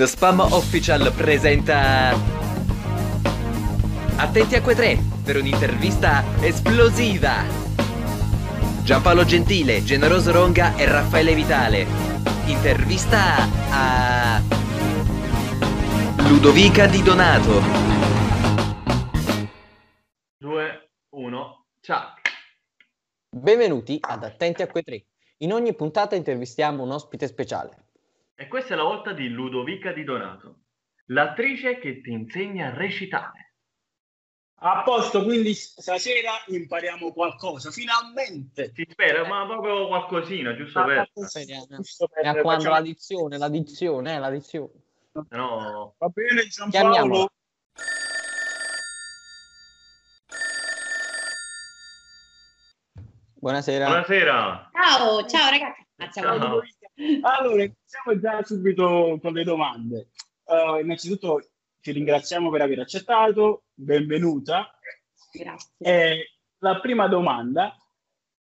The Spam Official presenta Attenti a quei tre per un'intervista esplosiva. Giampaolo Gentile, Generoso Ronga e Raffaele Vitale. Intervista a Ludovica Di Donato. 2, 1, ciao. Benvenuti ad Attenti a quei tre. In ogni puntata intervistiamo un ospite speciale. E questa è la volta di Ludovica Di Donato, l'attrice che ti insegna a recitare. A posto, quindi stasera impariamo qualcosa, finalmente. Si spera, ma proprio qualcosina, giusto Ah, per... Giusto per- E a quando facciamo- l'addizione, l'addizione, eh, l'addizione. Se no... Va bene. Giampaolo. Buonasera. Buonasera. Ciao, ciao ragazzi. Ammazza, Ciao. Allora, iniziamo già subito con le domande. Eh, innanzitutto ti ringraziamo per aver accettato, benvenuta. Grazie. Eh, la prima domanda,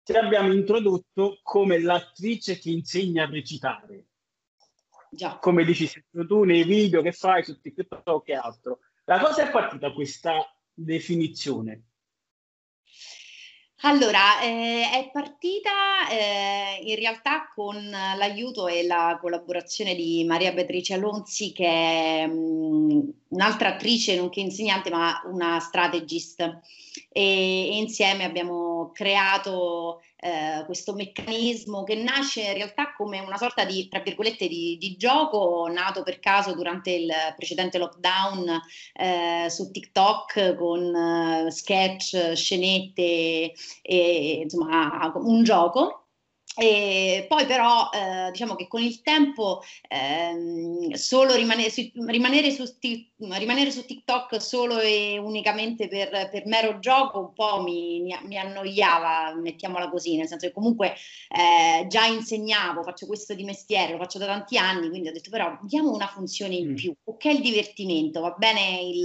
ti abbiamo introdotto come l'attrice che insegna a recitare, Già. come dici tu nei video che fai su TikTok e altro. Da cosa è partita questa definizione? Allora, eh, è partita eh, in realtà con l'aiuto e la collaborazione di Maria Beatrice Alonzi, che è mm, un'altra attrice, nonché insegnante, ma una strategist. E, e insieme abbiamo creato eh, questo meccanismo che nasce in realtà come una sorta di, tra virgolette, di, di gioco nato per caso durante il precedente lockdown eh, su TikTok con eh, sketch, scenette e insomma un gioco. E poi però eh, diciamo che con il tempo ehm, solo rimanere su, rimanere, su, rimanere su TikTok solo e unicamente per, per mero gioco un po' mi, mi- mi annoiava, mettiamola così, nel senso che comunque eh, già insegnavo, faccio questo di mestiere, lo faccio da tanti anni, quindi ho detto però diamo una funzione in Mm. più, ok il divertimento, va bene il,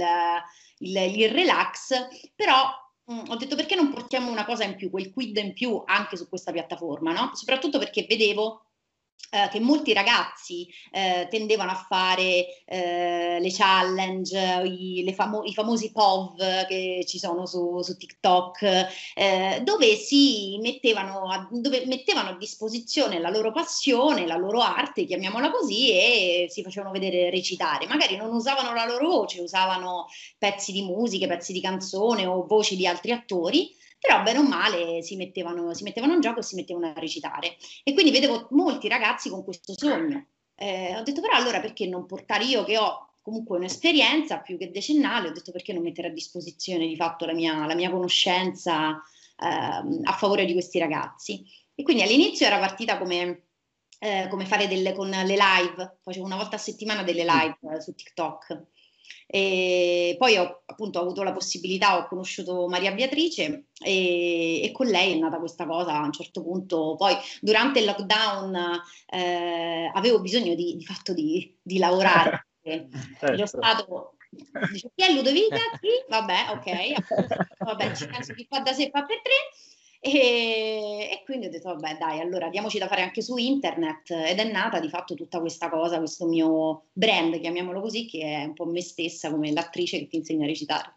il- il relax, però Mm, ho detto perché non portiamo una cosa in più, quel quid in più anche su questa piattaforma, no? Soprattutto perché vedevo eh, che molti ragazzi eh, tendevano a fare eh, le challenge, i, le famo- i famosi POV che ci sono su, su TikTok, eh, dove si mettevano a, dove mettevano a disposizione la loro passione, la loro arte, chiamiamola così, e si facevano vedere recitare. Magari non usavano la loro voce, usavano pezzi di musica, pezzi di canzone o voci di altri attori, però bene o male si mettevano, si mettevano in gioco e si mettevano a recitare. E quindi vedevo molti ragazzi con questo sogno. Eh, ho detto però allora perché non portare io che ho comunque un'esperienza più che decennale, ho detto perché non mettere a disposizione di fatto la mia, la mia conoscenza ehm, a favore di questi ragazzi. E quindi all'inizio era partita come, eh, come fare delle, con le live, facevo una volta a settimana delle live eh, su TikTok. E poi ho appunto avuto la possibilità, ho conosciuto Maria Beatrice e, e con lei è nata questa cosa a un certo punto. Poi durante il lockdown eh, avevo bisogno di, di fatto di, di lavorare. Certo. Ero stato dice, chi è Ludovica? Sì, vabbè, ok, vabbè, ci penso chi fa da sé fa per tre. E, e quindi ho detto, vabbè, dai, allora diamoci da fare anche su internet. Ed è nata di fatto tutta questa cosa, questo mio brand, chiamiamolo così, che è un po' me stessa come l'attrice che ti insegna a recitare.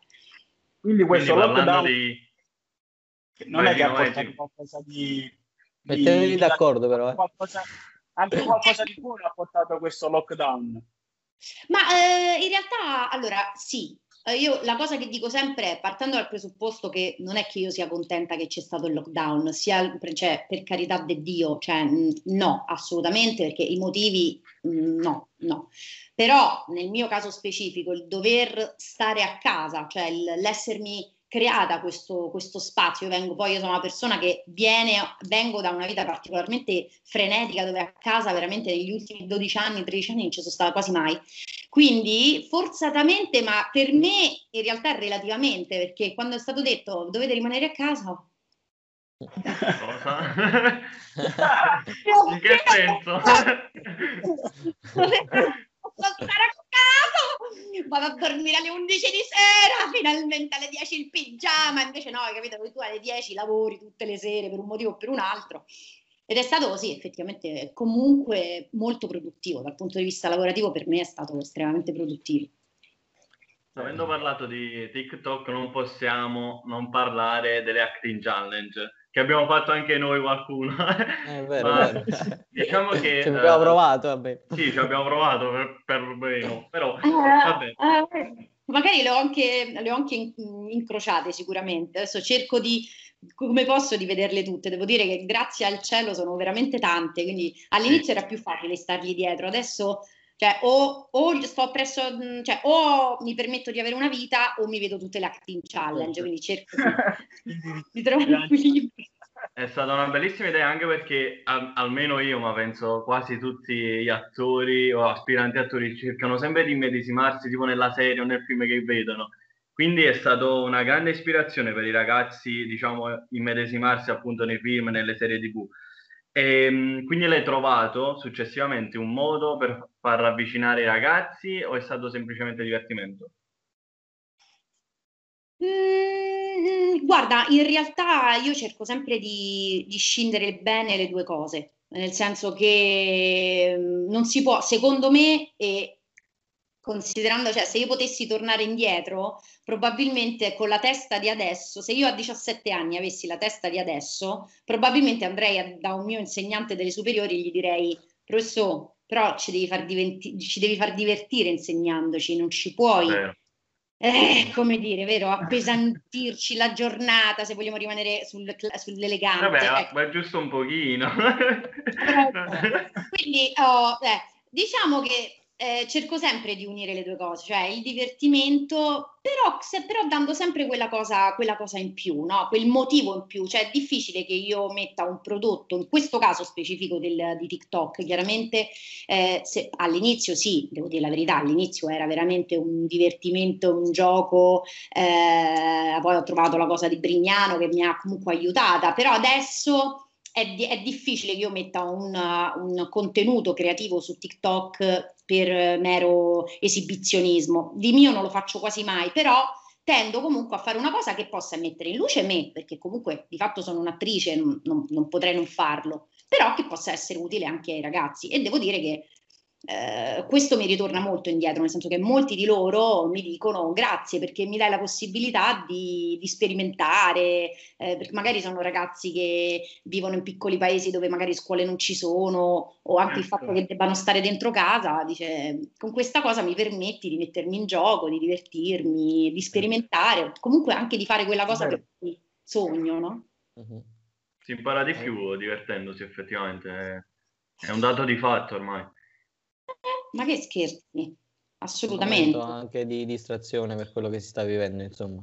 Quindi Quindi questo parlando lockdown di... non Vai, è che ha portato qualcosa di... Mettetevi di- d'accordo però. eh. qualcosa- anche qualcosa di buono ha portato questo lockdown. Ma eh, in realtà, allora, sì, io la cosa che dico sempre è, partendo dal presupposto che non è che io sia contenta che c'è stato il lockdown, sia, cioè, per carità di Dio, cioè, no, assolutamente, perché i motivi, mh, no, no. Però nel mio caso specifico, il dover stare a casa, cioè il- l'essermi creata questo, questo spazio, io vengo poi, io sono una persona che viene, vengo da una vita particolarmente frenetica, dove a casa veramente negli ultimi 12 anni, 13 anni non ci sono stata quasi mai. Quindi forzatamente, ma per me in realtà relativamente, perché quando è stato detto dovete rimanere a casa, Cosa? In che senso? Posso stare a casa, vado a dormire alle 11 di sera, finalmente alle 10 il pigiama, invece no, hai capito? Tu alle 10 lavori tutte le sere per un motivo o per un altro. ed è stato così, effettivamente, comunque molto produttivo. Dal punto di vista lavorativo per me è stato estremamente produttivo. Avendo parlato di TikTok non possiamo non parlare delle acting challenge che abbiamo fatto anche noi qualcuno. È vero, Ma è vero. diciamo che Ci abbiamo eh, provato, vabbè. Sì, ci abbiamo provato per, per meno, però Eh, vabbè. eh, magari le ho anche, le ho anche in- incrociate sicuramente. Adesso cerco di, come posso, di vederle tutte. Devo dire che grazie al cielo sono veramente tante, quindi all'inizio era più facile stargli dietro, adesso cioè, o, o sto presso, mh, cioè, o mi permetto di avere una vita o mi vedo tutte le acting challenge, quindi cerco di, di trovare equilibrio. È stata una bellissima idea anche perché al- almeno io, ma penso quasi tutti gli attori o aspiranti attori cercano sempre di immedesimarsi tipo nella serie o nel film che vedono. Quindi è stata una grande ispirazione per i ragazzi, diciamo, immedesimarsi appunto nei film, nelle serie TV. E, mh, quindi l'hai trovato successivamente un modo per far avvicinare i ragazzi o è stato semplicemente divertimento? Mm, guarda, in realtà io cerco sempre di, di scindere bene le due cose, nel senso che mm, non si può, secondo me, e considerando, cioè, se io potessi tornare indietro, probabilmente con la testa di adesso, se io a 17 anni avessi la testa di adesso, probabilmente andrei a- da un mio insegnante delle superiori e gli direi, professore, però ci devi far, diventi- ci devi far divertire insegnandoci, non ci puoi Vero. eh, come dire, vero, appesantirci la giornata se vogliamo rimanere sul, sull'elegante. Vabbè, ecco. ma giusto un pochino. Quindi oh, eh, diciamo che eh, cerco sempre di unire le due cose, cioè il divertimento, però, se- però dando sempre quella cosa, quella cosa in più, no? quel motivo in più. Cioè è difficile che io metta un prodotto, in questo caso specifico del- di TikTok, chiaramente eh, se- all'inizio sì, devo dire la verità, all'inizio era veramente un divertimento, un gioco, eh, poi ho trovato la cosa di Brignano che mi ha comunque aiutata, però adesso è, di- è difficile che io metta un, un contenuto creativo su TikTok per eh, mero esibizionismo. Di mio non lo faccio quasi mai, però tendo comunque a fare una cosa che possa mettere in luce me, perché comunque di fatto sono un'attrice, non, non- non potrei non farlo, però che possa essere utile anche ai ragazzi. E devo dire che eh, questo mi ritorna molto indietro, nel senso che molti di loro mi dicono grazie perché mi dai la possibilità di, di sperimentare, eh, perché magari sono ragazzi che vivono in piccoli paesi dove magari scuole non ci sono, o anche il Certo. fatto che debbano stare dentro casa, dice, con questa cosa mi permetti di mettermi in gioco, di divertirmi, di sperimentare, comunque anche di fare quella cosa per cui sogno, no? Mhm. Si impara di più divertendosi effettivamente, è un dato di fatto ormai. Ma che scherzi, Un assolutamente. momento anche di distrazione per quello che si sta vivendo, insomma.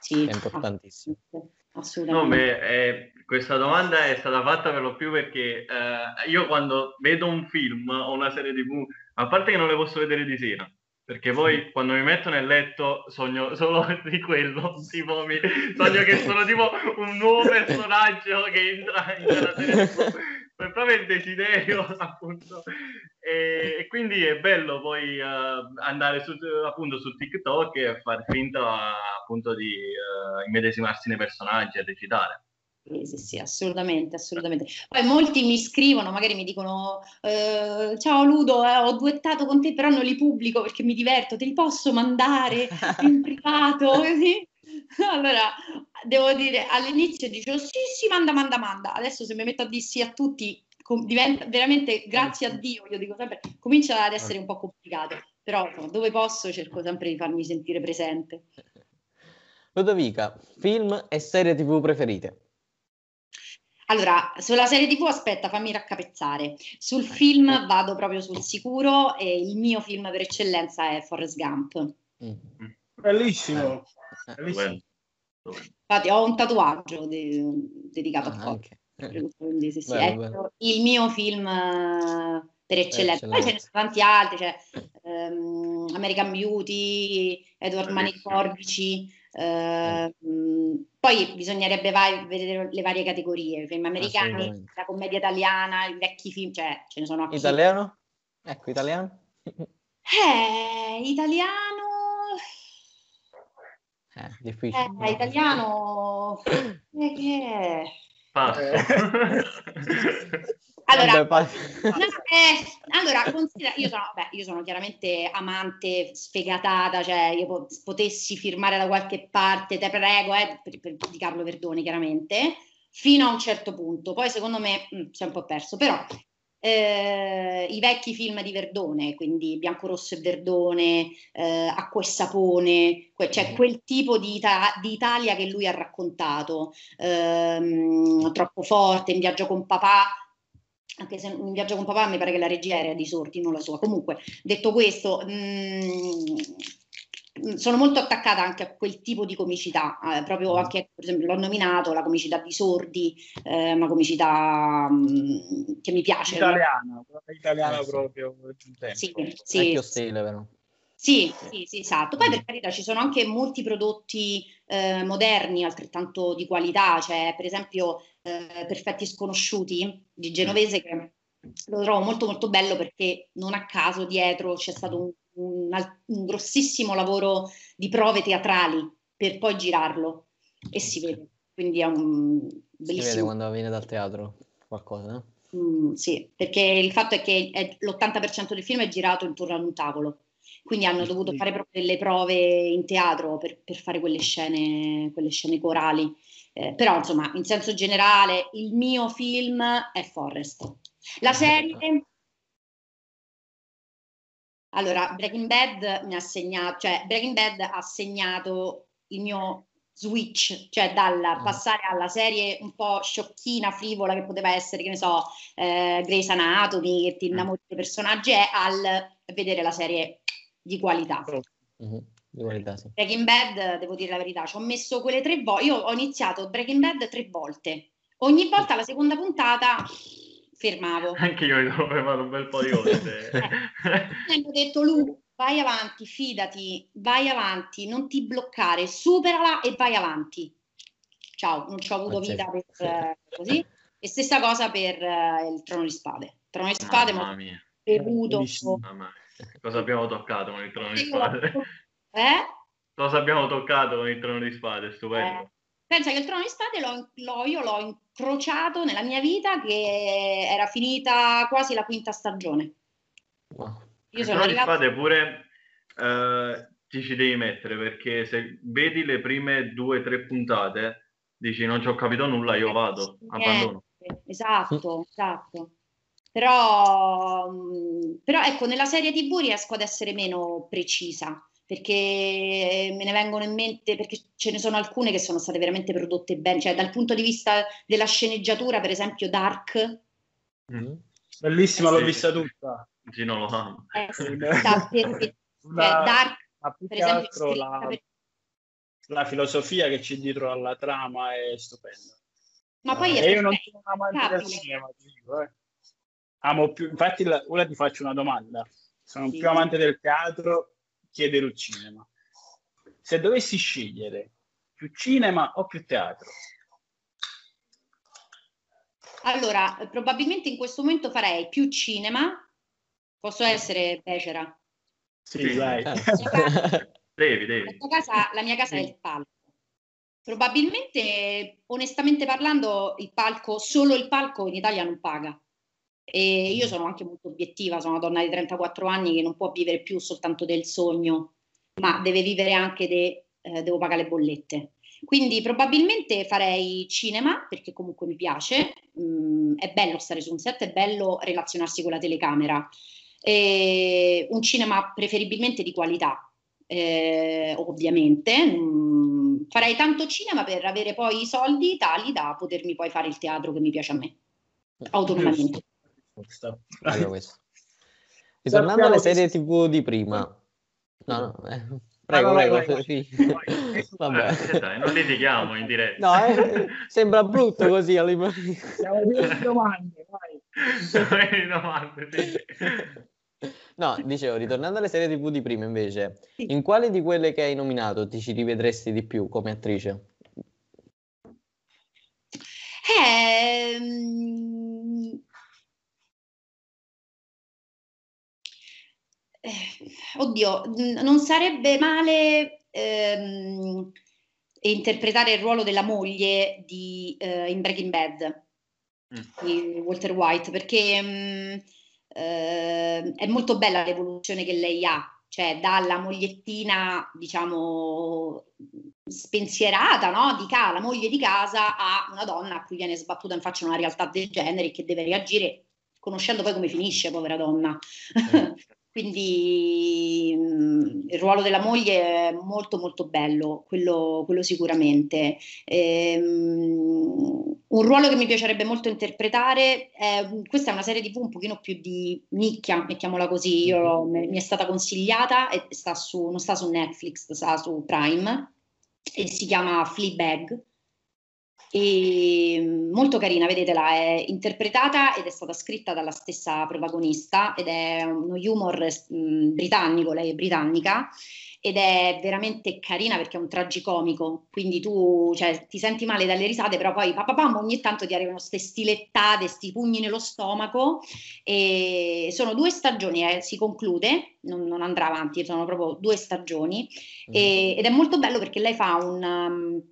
Sì, È importantissimo. No, Assolutamente. beh, eh, questa domanda è stata fatta per lo più perché eh, io quando vedo un film o una serie TV, a parte che non le posso vedere di sera, perché poi quando mi metto nel letto sogno solo di quello, tipo mi, sogno che sono tipo un nuovo personaggio che entra in TV, è proprio il desiderio appunto e, e quindi è bello poi eh, andare su, appunto su TikTok e far finta appunto di eh, immedesimarsi nei personaggi e recitare. Sì, sì, sì, assolutamente, assolutamente. Poi molti mi scrivono, magari mi dicono: eh, Ciao Ludo, eh, ho duettato con te, però non li pubblico perché mi diverto, te li posso mandare in privato? Così. Allora, devo dire, all'inizio dicevo: Sì, sì, manda, manda, manda. Adesso se mi metto a dire sì a tutti, com- diventa veramente, grazie a Dio, io dico sempre, comincia ad essere un po' complicato. Però insomma, dove posso cerco sempre di farmi sentire presente. Ludovica, film e serie TV preferite? Allora, sulla serie TV, aspetta, fammi raccapezzare. Sul film vado proprio sul sicuro e il mio film per eccellenza è Forrest Gump. Mm. Bellissimo. Eh. Infatti ho un tatuaggio de- dedicato a ah, Forrest. anche. Quindi sì, sì, Bello, è bello. il mio film eh, per eccellenza. Poi ce ne sono tanti altri, cioè ehm, American Beauty, Edward Mani di Bellissimo. Forbici. ehm, poi bisognerebbe vai- vedere le varie categorie, film americani, la commedia italiana, i vecchi film, cioè ce ne sono anche Italiano? Ecco, italiano? Eh, italiano. Eh, difficile. Eh, italiano. Eh, che è? Passo. Allora, no, eh, allora considera, io, sono, beh, io sono chiaramente amante sfegatata, cioè io potessi firmare da qualche parte, te prego, eh, per, per, di Carlo Verdoni chiaramente, fino a un certo punto. Poi secondo me mh, mm, si è un po' perso, però eh, i vecchi film di Verdone, quindi Bianco Rosso e Verdone, eh, Acqua e Sapone, que- cioè mm. quel tipo di, ita- di, Italia che lui ha raccontato, ehm, troppo forte, in viaggio con papà, anche se in viaggio con papà mi pare che la regia era di sorti, non la sua. Comunque, detto questo, mh, mm, sono molto attaccata anche a quel tipo di comicità, eh, proprio mm. anche, per esempio, l'ho nominato, la comicità di sordi, eh, una comicità mh, mm, che mi piace. Italiana, italiana eh, proprio. Sì, sì. stile, vero? Sì, sì, sì, esatto. Poi per carità ci sono anche molti prodotti eh, moderni altrettanto di qualità, cioè per esempio eh, Perfetti Sconosciuti di Genovese che lo trovo molto molto bello perché non a caso dietro c'è stato un un, un grossissimo lavoro di prove teatrali per poi girarlo e si vede. Quindi è un bellissimo. Si vede quando viene dal teatro qualcosa, no? Mm, sì, perché il fatto è che è, l'80% del film è girato intorno ad un tavolo, quindi hanno dovuto fare proprio delle prove in teatro per, per fare quelle scene, quelle scene corali. Eh, però, insomma, in senso generale, il mio film è Forrest. La serie allora, Breaking Bad mi ha segnato, cioè Breaking Bad ha segnato il mio switch, cioè dal mm. passare alla serie un po' sciocchina, frivola che poteva essere, che ne so, eh, Grey's Anatomy, che ti mm. innamori dei personaggi, è al vedere la serie di qualità. Mm-hmm. Di qualità sì. Breaking Bad, devo dire la verità, ci ho messo quelle tre volte, io ho iniziato Breaking Bad tre volte, ogni volta la seconda puntata fermavo. Anche io mi devo fermare un bel po' di volte. eh. Hanno detto Lu, vai avanti, fidati, vai avanti, non ti bloccare, superala e vai avanti. Ciao, non ci ho avuto vita per eh, così. E stessa cosa per eh, il Trono di Spade. Il Trono di Spade, Mamma mia. bevuto. Cosa abbiamo toccato con il Trono di Spade? Eh? Cosa abbiamo toccato con il Trono di Spade? Stupendo. Eh. Pensa che il Trono di Spade l'ho, l'ho, io l'ho incrociato nella mia vita che era finita quasi la quinta stagione. Wow. Io il sono Trono arrivata... di Spade pure eh, ti ci devi mettere perché se vedi le prime due o tre puntate dici non ci ho capito nulla, io vado, abbandono. Esatto, esatto. Però, mm, però ecco, nella serie TV riesco ad essere meno precisa perché me ne vengono in mente, perché ce ne sono alcune che sono state veramente prodotte bene, cioè dal punto di vista della sceneggiatura, per esempio Dark. Mm. Bellissima, l'ho vista tutta. Sì, non lo amo. Eh, cioè, Dark, per esempio, la, per... la, filosofia che c'è dietro alla trama è stupenda. Ma poi eh, io non sono un amante del cinema, dico, eh. Amo più, infatti la, ora ti faccio una domanda. Sono sì. più amante del teatro chiedere il cinema. Se dovessi scegliere più cinema o più teatro? Allora, probabilmente in questo momento farei più cinema. Posso essere becera? Sì, vai. devi, devi. La, casa, la mia casa sì. è il palco. Probabilmente, onestamente parlando, il palco, solo il palco in Italia non paga. E io sono anche molto obiettiva, sono una donna di 34 anni che non può vivere più soltanto del sogno, ma deve vivere anche de, eh, devo pagare le bollette. Quindi probabilmente farei cinema, perché comunque mi piace, mm, è bello stare su un set, è bello relazionarsi con la telecamera. E un cinema preferibilmente di qualità, eh, ovviamente. Mm, farei tanto cinema per avere poi i soldi tali da potermi poi fare il teatro che mi piace a me, autonomamente. Bello questo. Ritornando alle serie TV di prima. No, no, eh. Prego, ah, prego. Vai, vai, sì. Vabbè. Eh, dai, non litighiamo in diretta. No, eh, sembra brutto così. Siamo domande, vai. domande, sì. No, dicevo, ritornando alle serie TV di prima invece, in quale di quelle che hai nominato ti ci rivedresti di più come attrice? Eh, eh, oddio, non sarebbe male ehm, interpretare il ruolo della moglie di, uh, in Breaking Bad mm. di Walter White perché um, uh, è molto bella l'evoluzione che lei ha cioè dalla mogliettina, diciamo, spensierata, no? Di casa, la moglie di casa, a una donna a cui viene sbattuta in faccia una realtà del genere che deve reagire conoscendo poi come finisce, povera donna. Quindi mh, mm, il ruolo della moglie è molto molto bello, quello, quello sicuramente. Ehm, un ruolo che mi piacerebbe molto interpretare, è, questa è una serie tv un pochino più di nicchia, mettiamola così, Io, mi è stata consigliata e sta su, non sta su Netflix, sta su Prime e si chiama Fleabag e molto carina, vedetela, è interpretata ed è stata scritta dalla stessa protagonista ed è uno humor mh, mm, britannico, lei è britannica ed è veramente carina perché è un tragicomico, quindi tu cioè, ti senti male dalle risate, però poi papà ogni tanto ti arrivano queste stilettate, questi pugni nello stomaco e sono due stagioni, eh, si conclude, non, non, andrà avanti, sono proprio due stagioni mm. e, ed è molto bello perché lei fa un... Um,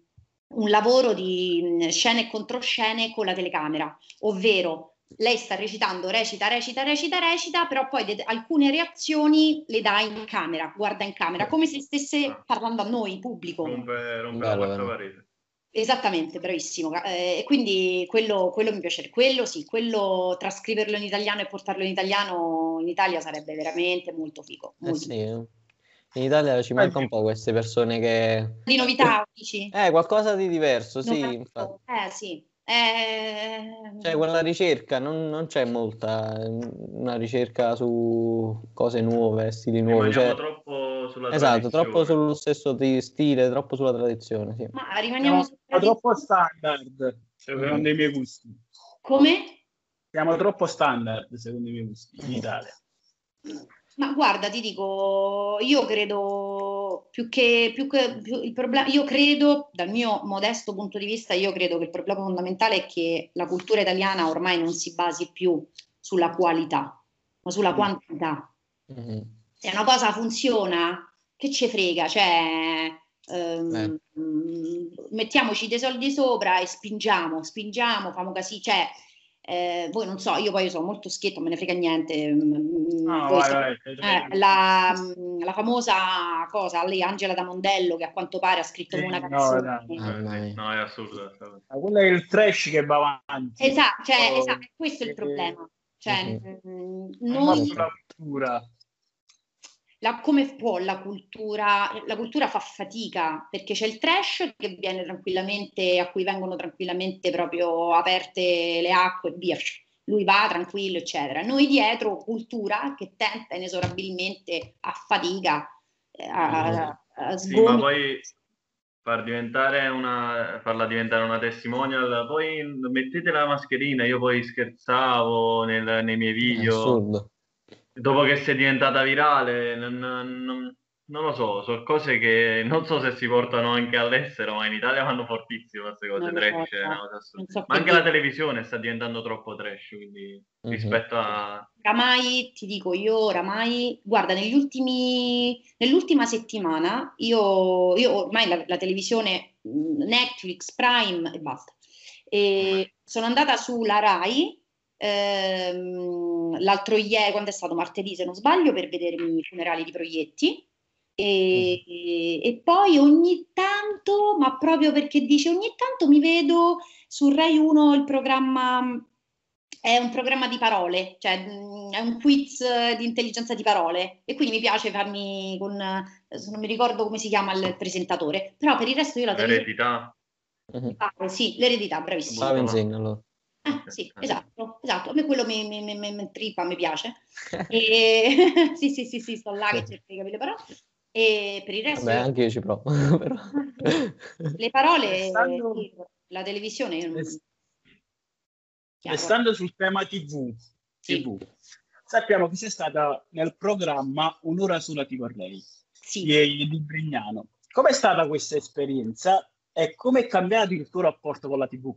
un lavoro di scene e controscene con la telecamera, ovvero lei sta recitando, recita, recita, recita, recita, però poi de- alcune reazioni le dà in camera, guarda in camera, come se stesse ah. parlando a noi, pubblico. Rompe, rompe la quarta parete. Esattamente, bravissimo. Eh, quindi quello, quello mi piace, quello sì, quello trascriverlo in italiano e portarlo in italiano in Italia sarebbe veramente molto figo. Molto eh sì. Figo. In Italia ci manca un po' queste persone che... Di novità, dici? Eh, qualcosa di diverso, sì, infatti. Eh, sì. Eh... Cioè, quella ricerca, non, non, c'è molta, una ricerca su cose nuove, stili nuovi. Cioè... troppo sulla Esatto, troppo sullo stesso stile, troppo sulla tradizione, sì. Ma rimaniamo no, su... troppo standard, secondo mm. i miei gusti. Come? Siamo troppo standard, secondo i miei gusti, in Italia. Ma guarda, ti dico, io credo più che, più che più il problema, io credo, dal mio modesto punto di vista, io credo che il problema fondamentale è che la cultura italiana ormai non si basi più sulla qualità, ma sulla mm. quantità. Mm-hmm. Se una cosa funziona, che ci frega? Cioè, ehm, eh. mettiamoci dei soldi sopra e spingiamo, spingiamo, famo così, cioè eh, voi non so, io poi sono molto schietto, me ne frega niente. Mm, mm, no, vai, vai, eh, la, mm, la, famosa cosa, lei Angela da Mondello, che a quanto pare ha scritto sì, una canzone. No, no, no, è assurdo. Ma quello è il trash che va avanti. Esatto, cioè, oh, esatto questo è il problema. Cioè, mm-hmm. noi... La cultura la, come può la cultura, la cultura fa fatica perché c'è il trash che viene tranquillamente, a cui vengono tranquillamente proprio aperte le acque e via, lui va tranquillo, eccetera. Noi dietro cultura che tenta inesorabilmente a fatica, eh, a, a sì, ma poi far diventare una, farla diventare una testimonial, poi mettete la mascherina, io poi scherzavo nel, nei miei video dopo che sei diventata virale, non, non, non, lo so, sono cose che non so se si portano anche all'estero, ma in Italia vanno fortissimo queste cose non trash. So, so ma anche la televisione sta diventando troppo trash, quindi mm-hmm. rispetto a... Oramai, ti dico, io oramai, guarda, negli ultimi, nell'ultima settimana, io, io ormai la, la televisione, Netflix, Prime e basta. E sono andata sulla RAI ehm, l'altro ieri, quando è stato martedì se non sbaglio, per vedermi i funerali di Proietti. E, e, poi ogni tanto, ma proprio perché dice ogni tanto mi vedo su Rai 1 il programma, è un programma di parole, cioè è un quiz di intelligenza di parole e quindi mi piace farmi con, non mi ricordo come si chiama il presentatore, però per il resto io la L'eredità. Ah, sì, l'eredità, bravissimo. allora. Ah, sì, esatto, esatto. A me quello mi, mi, mi, mi trippa, mi piace. E... sì, sì, sì, sì, sto là che cerco di capire le parole. E per il resto... Beh, anche io ci provo. Però. le parole, Restando... la televisione... Io non... Restando sul tema TV, sì. TV, sappiamo che sei stata nel programma Un'ora sola ti vorrei sì. di, di Brignano. Com'è stata questa esperienza e come è cambiato il tuo rapporto con la TV?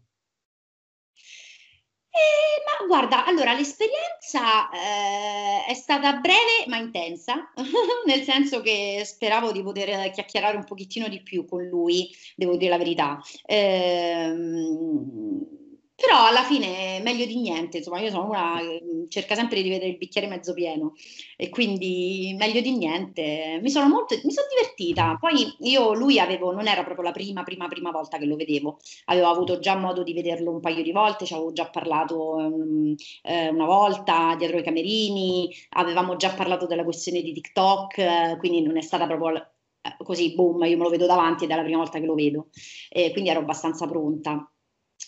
Eh, ma guarda, allora l'esperienza eh, è stata breve ma intensa, nel senso che speravo di poter chiacchierare un pochettino di più con lui, devo dire la verità. Eh, però alla fine meglio di niente, insomma, io sono una che cerca sempre di vedere il bicchiere mezzo pieno e quindi meglio di niente. Mi sono molto mi sono divertita. Poi io lui avevo non era proprio la prima prima prima volta che lo vedevo. Avevo avuto già modo di vederlo un paio di volte, ci avevo già parlato um, eh, una volta dietro i camerini, avevamo già parlato della questione di TikTok, eh, quindi non è stata proprio eh, così boom, io me lo vedo davanti ed è la prima volta che lo vedo. E quindi ero abbastanza pronta.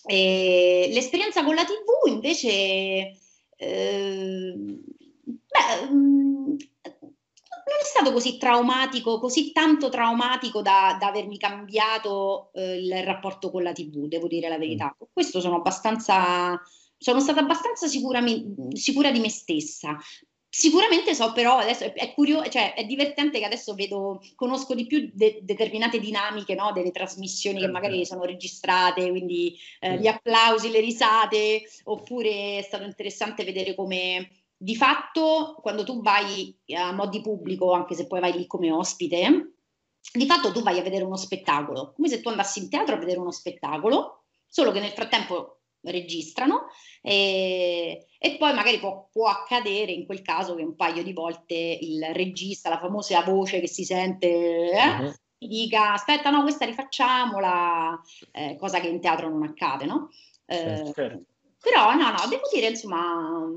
E l'esperienza con la TV invece, eh, beh, mm, non è stato così traumatico, così tanto traumatico da, da avermi cambiato eh, il rapporto con la TV, devo dire la verità. Con questo sono abbastanza, sono stata abbastanza sicura, sicura di me stessa. Sicuramente so però, adesso è, è curioso, cioè è divertente che adesso vedo, conosco di più de- determinate dinamiche no? delle trasmissioni che magari sono registrate, quindi eh, gli applausi, le risate, oppure è stato interessante vedere come di fatto quando tu vai a modi pubblico, anche se poi vai lì come ospite, di fatto tu vai a vedere uno spettacolo, come se tu andassi in teatro a vedere uno spettacolo, solo che nel frattempo registrano e, e poi magari può, può, accadere in quel caso che un paio di volte il regista, la famosa voce che si sente, eh, uh-huh. dica aspetta no questa rifacciamola, eh, cosa che in teatro non accade, no? Eh, certo. Però no, no, devo dire insomma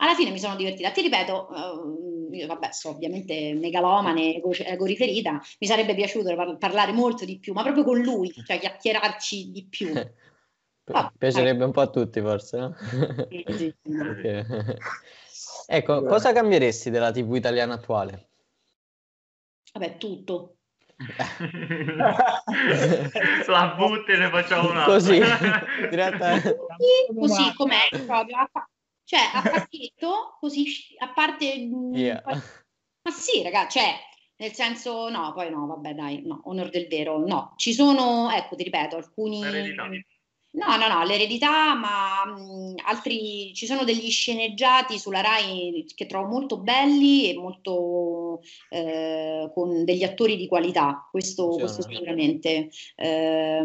alla fine mi sono divertita. Ti ripeto, uh, io vabbè, so ovviamente megalomane, ego, ego riferita, mi sarebbe piaciuto par- parlare molto di più, ma proprio con lui, cioè chiacchierarci di più. Ah, Piacerebbe un po' a tutti forse, no? Sì, sì. ecco, cosa cambieresti della TV italiana attuale? Vabbè, tutto. La butti e ne facciamo una. Così, diretta... così com'è proprio. Cioè, a pacchetto, così, a parte... Yeah. Ma sì, ragazzi, cioè, nel senso, no, poi no, vabbè, dai, no, onor del vero, no. Ci sono, ecco, ti ripeto, alcuni... Eredità. No, no, no, l'eredità, ma mh, altri ci sono degli sceneggiati sulla Rai che trovo molto belli e molto eh, con degli attori di qualità, questo, questo sicuramente. Eh,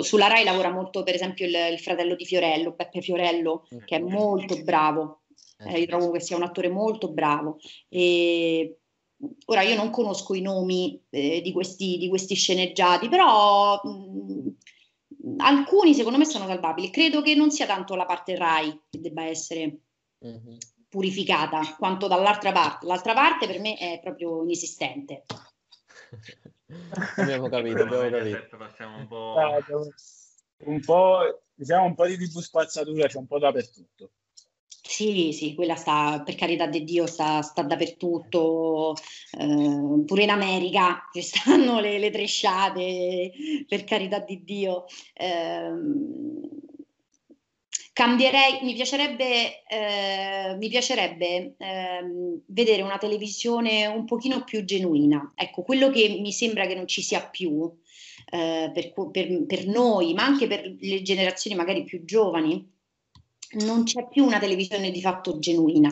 sulla Rai lavora molto, per esempio, il, il, fratello di Fiorello, Peppe Fiorello, che è molto bravo. Eh, io trovo che sia un attore molto bravo. E, ora io non conosco i nomi eh, di questi, di, questi, sceneggiati, però. Mh, alcuni secondo me sono salvabili. Credo che non sia tanto la parte RAI che debba essere mm-hmm. purificata, quanto dall'altra parte. L'altra parte per me è proprio inesistente. abbiamo capito, abbiamo capito. Passiamo un po'... un po', diciamo un po' di tipo spazzatura, c'è un po' dappertutto. Sì, sì, quella sta, per carità di Dio, sta, sta dappertutto, eh, pure in America ci stanno le, le tresciate, per carità di Dio. Eh, cambierei, mi piacerebbe, eh, mi piacerebbe ehm, vedere una televisione un pochino più genuina. Ecco, quello che mi sembra che non ci sia più eh, per, per, per noi, ma anche per le generazioni magari più giovani non c'è più una televisione di fatto genuina.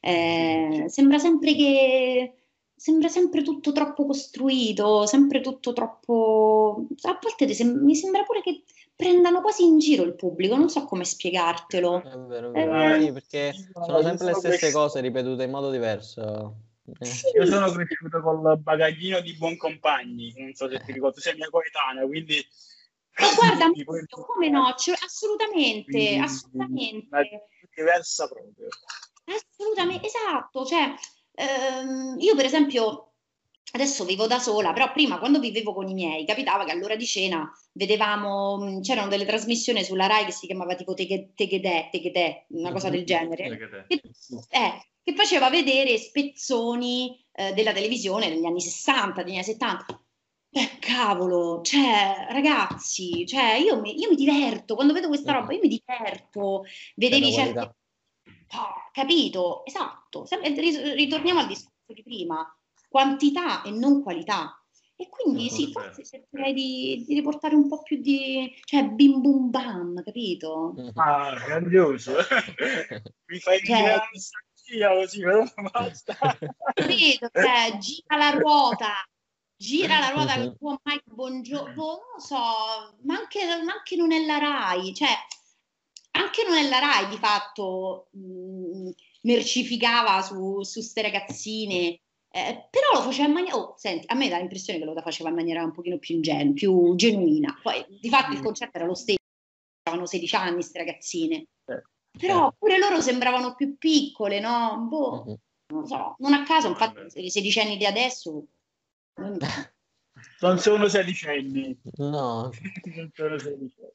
Eh, sembra sempre che sembra sempre tutto troppo costruito, sempre tutto troppo. A volte sem- mi sembra pure che prendano quasi in giro il pubblico, non so come spiegartelo. È vero, è vero. Eh, sì, perché sono sempre le stesse cose ripetute in modo diverso. Eh. Io sono cresciuto col bagaglino di buon compagni, non so se ti ricordo, tu sei mia coetanea, quindi ma guarda, come no? Cioè, assolutamente, assolutamente. Diversa proprio. Assolutamente, esatto. Cioè, ehm, io per esempio adesso vivo da sola, però prima quando vivevo con i miei capitava che all'ora di cena vedevamo, c'erano delle trasmissioni sulla Rai che si chiamava tipo Tegedè, Tegedè, una cosa del genere, che, eh, che faceva vedere spezzoni eh, della televisione negli anni 60, negli anni 70 eh, cavolo, cioè, ragazzi, cioè, io mi, io mi diverto, quando vedo questa roba, io mi diverto, vedevi certe... Oh, capito? Esatto, ritorniamo al discorso di prima, quantità e non qualità. E quindi sì, forse cercherei di, di riportare un po' più di... cioè bim bum bam, capito? Ah, grandioso. Mi fai Cioè- girare così, però basta. Capito? Cioè, gira la ruota, gira la ruota con tuo Mike Buongiorno, boh, non lo so, ma anche, ma anche non è la Rai, cioè, anche non è la Rai di fatto mh, mercificava su, su ste ragazzine, eh, però lo faceva in maniera, oh, senti, a me dà l'impressione che lo faceva in maniera un pochino più, ingen- più genuina, poi di fatto il concetto era lo stesso, avevano 16 anni ste ragazzine, Certo. però pure loro sembravano più piccole, no? Boh Mhm. non so, non a caso, infatti, i sedicenni di adesso. Non- sono sedicenni. No, Non sono sedicenni.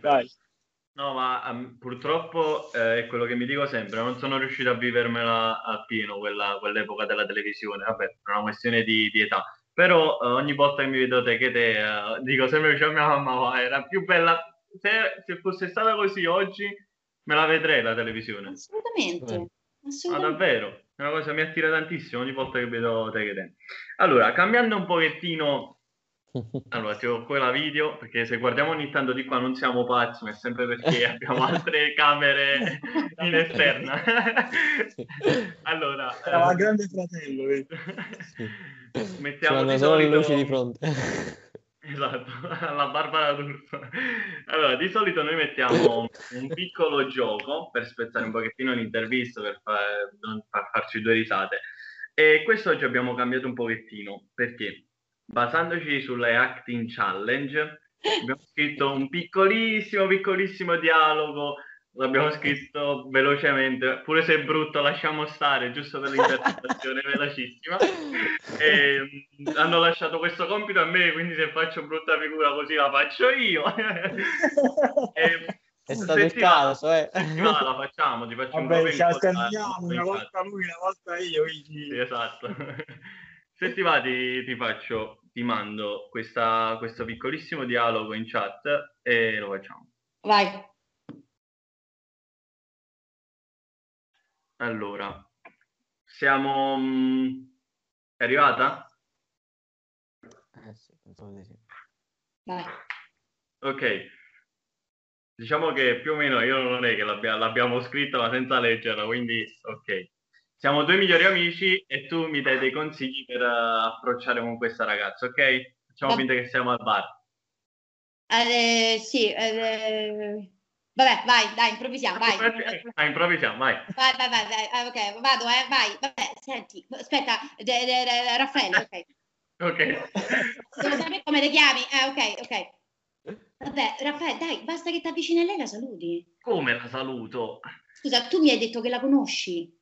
Dai. No, ma ehm, purtroppo eh, è quello che mi dico sempre, non sono riuscito a vivermela a pieno quella, quell'epoca della televisione, vabbè, per una questione di, di età. Però eh, ogni volta che mi vedo te che te, eh, dico sempre che mia mamma, "Ma era più bella, se, se fosse stata così oggi me la vedrei la televisione. Assolutamente, Eh. Ma assolutamente. davvero, una cosa che mi attira tantissimo ogni volta che vedo te che te. Allora, cambiando un pochettino Allora, ti ho quella video, perché se guardiamo ogni tanto di qua non siamo pazzi, ma è sempre perché abbiamo altre camere in esterna. allora, Era eh, grande fratello. mettiamo vanno di solo le luci di fronte. Esatto, alla Barbara D'Urso. Allora, di solito noi mettiamo un piccolo gioco per spezzare un pochettino l'intervista, per far farci due risate. E questo oggi abbiamo cambiato un pochettino, perché basandoci sulle acting challenge abbiamo scritto un piccolissimo, piccolissimo dialogo, l'abbiamo scritto velocemente, pure se è brutto lasciamo stare, giusto per l'interpretazione velocissima. E, mm, hanno lasciato questo compito a me, quindi se faccio brutta figura così la faccio io. E È stato il caso, eh. va, la facciamo, ti faccio un Vabbè, in cosa- alterniamo, una volta lui, una volta io. quindi- sì, esatto. Se ti va, ti, ti faccio, ti mando questa- questo piccolissimo dialogo in chat e lo facciamo. Vai. Allora, siamo... mm, È arrivata? Eh sì, pensavo di sì. Vai. Ok. Diciamo che più o meno io non è che l'abbia- l'abbiamo scritta ma senza leggerla, quindi ok. Siamo due migliori amici e tu mi dai dei consigli per eh, approcciare con questa ragazza, ok? Facciamo finta che siamo al bar. Eh, sì, eh, vabbè, vai, dai, improvvisiamo, vai. Ah, improvvisiamo, vai. Vai, vai, vai, vai, ah, ok, vado, eh, vai, vabbè, senti, aspetta, de- de- de- Raffaele, ok, Ok. devo sapere come le chiami, eh, ok, ok. Vabbè, Raffaele, dai, basta che ti avvicini a lei e la saluti. Come la saluto? Scusa, tu mi hai detto che la conosci?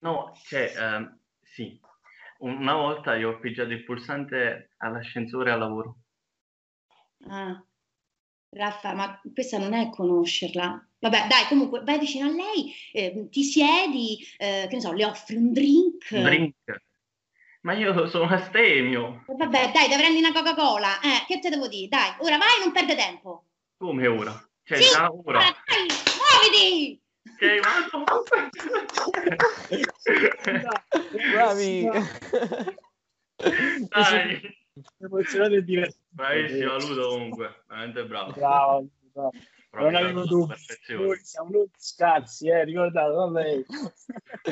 No, cioè, ehm, sì. Una volta io ho pigiato il pulsante all'ascensore al lavoro. Ah, Raffa, ma questa non è conoscerla. Vabbè, dai, comunque, vai vicino a lei, eh, ti siedi, eh, che ne so, le offri un drink. Un drink. Ma io sono astemio. Eh, Vabbè, dai, ti prendi una Coca-Cola. Eh, che te devo dire? Dai, ora vai, non perde tempo. Come ora? Cioè, Sì, ora. ora, dai, muoviti! Ok, vado. Bravi! Dai. Emozionato e divertente. Bravissimo, Ludo comunque. Veramente bravo. Bravo, bravo. Non avevo dubbi. siamo noi scarsi, eh, ricordate, vabbè.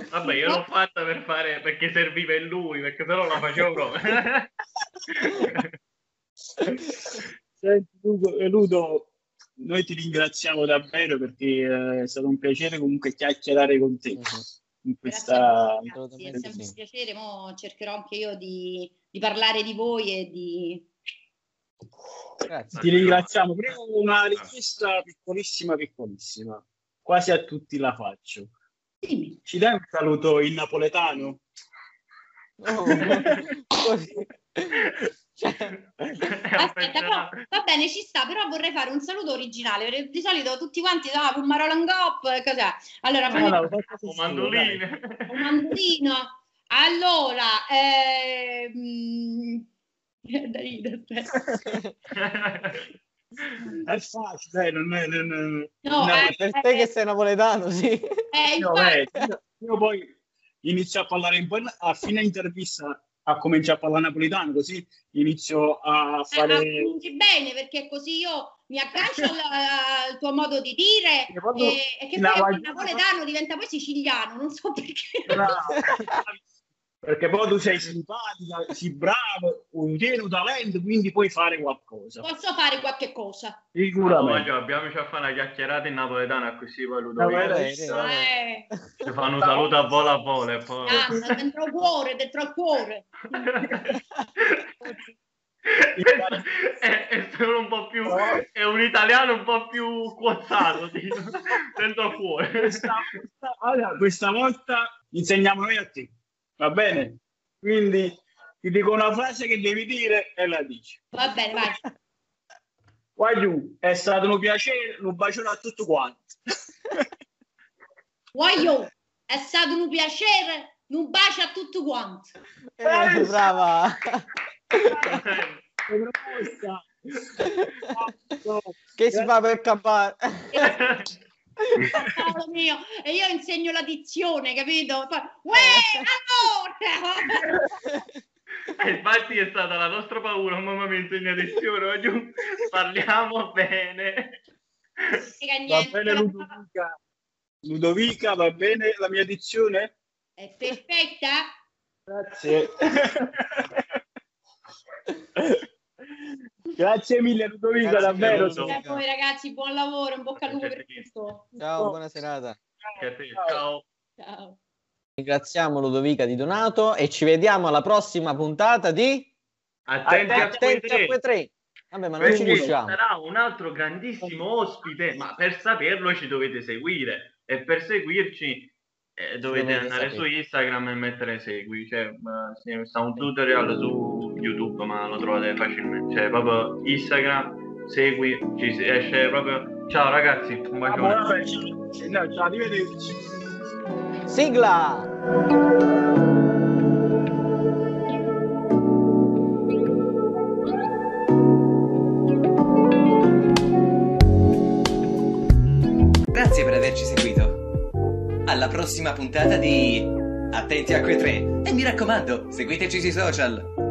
Vabbè, io l'ho fatta per fare perché serviva in lui, perché se no la facevo proprio. Senti, Ludo, eh, Ludo, noi ti ringraziamo davvero perché eh, è stato un piacere comunque chiacchierare con te Mhm. In Grazie questa... ragazzi, è sempre un piacere, mo cercherò anche io di, di parlare di voi e di... Grazie. Ti ringraziamo. Prima una richiesta piccolissima, piccolissima. Quasi a tutti la faccio. Dimmi. Ci dai un saluto in napoletano? Oh, così. Aspetta, però, va bene, ci sta, però vorrei fare un saluto originale, perché di solito tutti quanti, ah, un marolangop, cos'è? Allora, No, no, Un un mandolino. Allora, ehm... da ridere. È facile, dai, non è... Non è- No, No, eh, per te che sei napoletano, sì. eh, Io, infatti, eh, io- io poi inizio a parlare un po' in- a fine intervista a cominciare a parlare napoletano, così inizio a fare... Eh, appunti bene, perché così io mi aggancio al, al tuo modo di dire E e, che poi il napoletano diventa poi siciliano, non so perché. Bravo. Perché poi tu sei simpatica, sei bravo, un talento, quindi puoi fare qualcosa. Posso fare qualche cosa. Sicuramente. Voglio, abbiamoci a fare una chiacchierata in napoletano, così poi No, Ludovico ci Eh, ci fanno un saluto a volo a volo poi... Anna, dentro il cuore, dentro il cuore. è, è solo un po' più è un italiano un po' più quozzato tipo, dentro il cuore Questa, questa- allora, questa volta insegniamo noi a te, va bene? Quindi ti dico una frase che devi dire e la dici. Va bene, vai. Qua giù, è stato un piacere, un bacione a tutti quanti. Voglio, è stato un piacere, un bacio a tutti quanti. Eh, brava! Che si fa per campare? Paolo mio, e io insegno la dizione, capito? Poi, uè, allora! Eh, infatti è stata la nostra paura mamma mia insegna lezione voglio- parliamo bene Va bene Ludovica? Ludovica, va bene la mia dizione? È perfetta? Grazie. Grazie mille Ludovica, Grazie davvero. mille, E poi ragazzi, buon lavoro, in bocca al lupo per tutto. Ciao, buona serata. Ciao Ciao. Ringraziamo Ludovica Di Donato e ci vediamo alla prossima puntata di attenti Attenti a quei tre. Vabbè, ma non ci riusciamo. sarà un altro grandissimo ospite ma per saperlo ci dovete seguire e per seguirci eh, dovete andare su sapere. Instagram e mettere segui cioè sta un tutorial su YouTube ma lo trovate facilmente cioè proprio Instagram segui ci esce proprio ciao ragazzi un Ah, bacione vabbè, ciao. No, ciao, arrivederci. Sigla! Grazie per averci seguito. Alla prossima puntata di Attenti a quei tre. E mi raccomando, seguiteci sui social.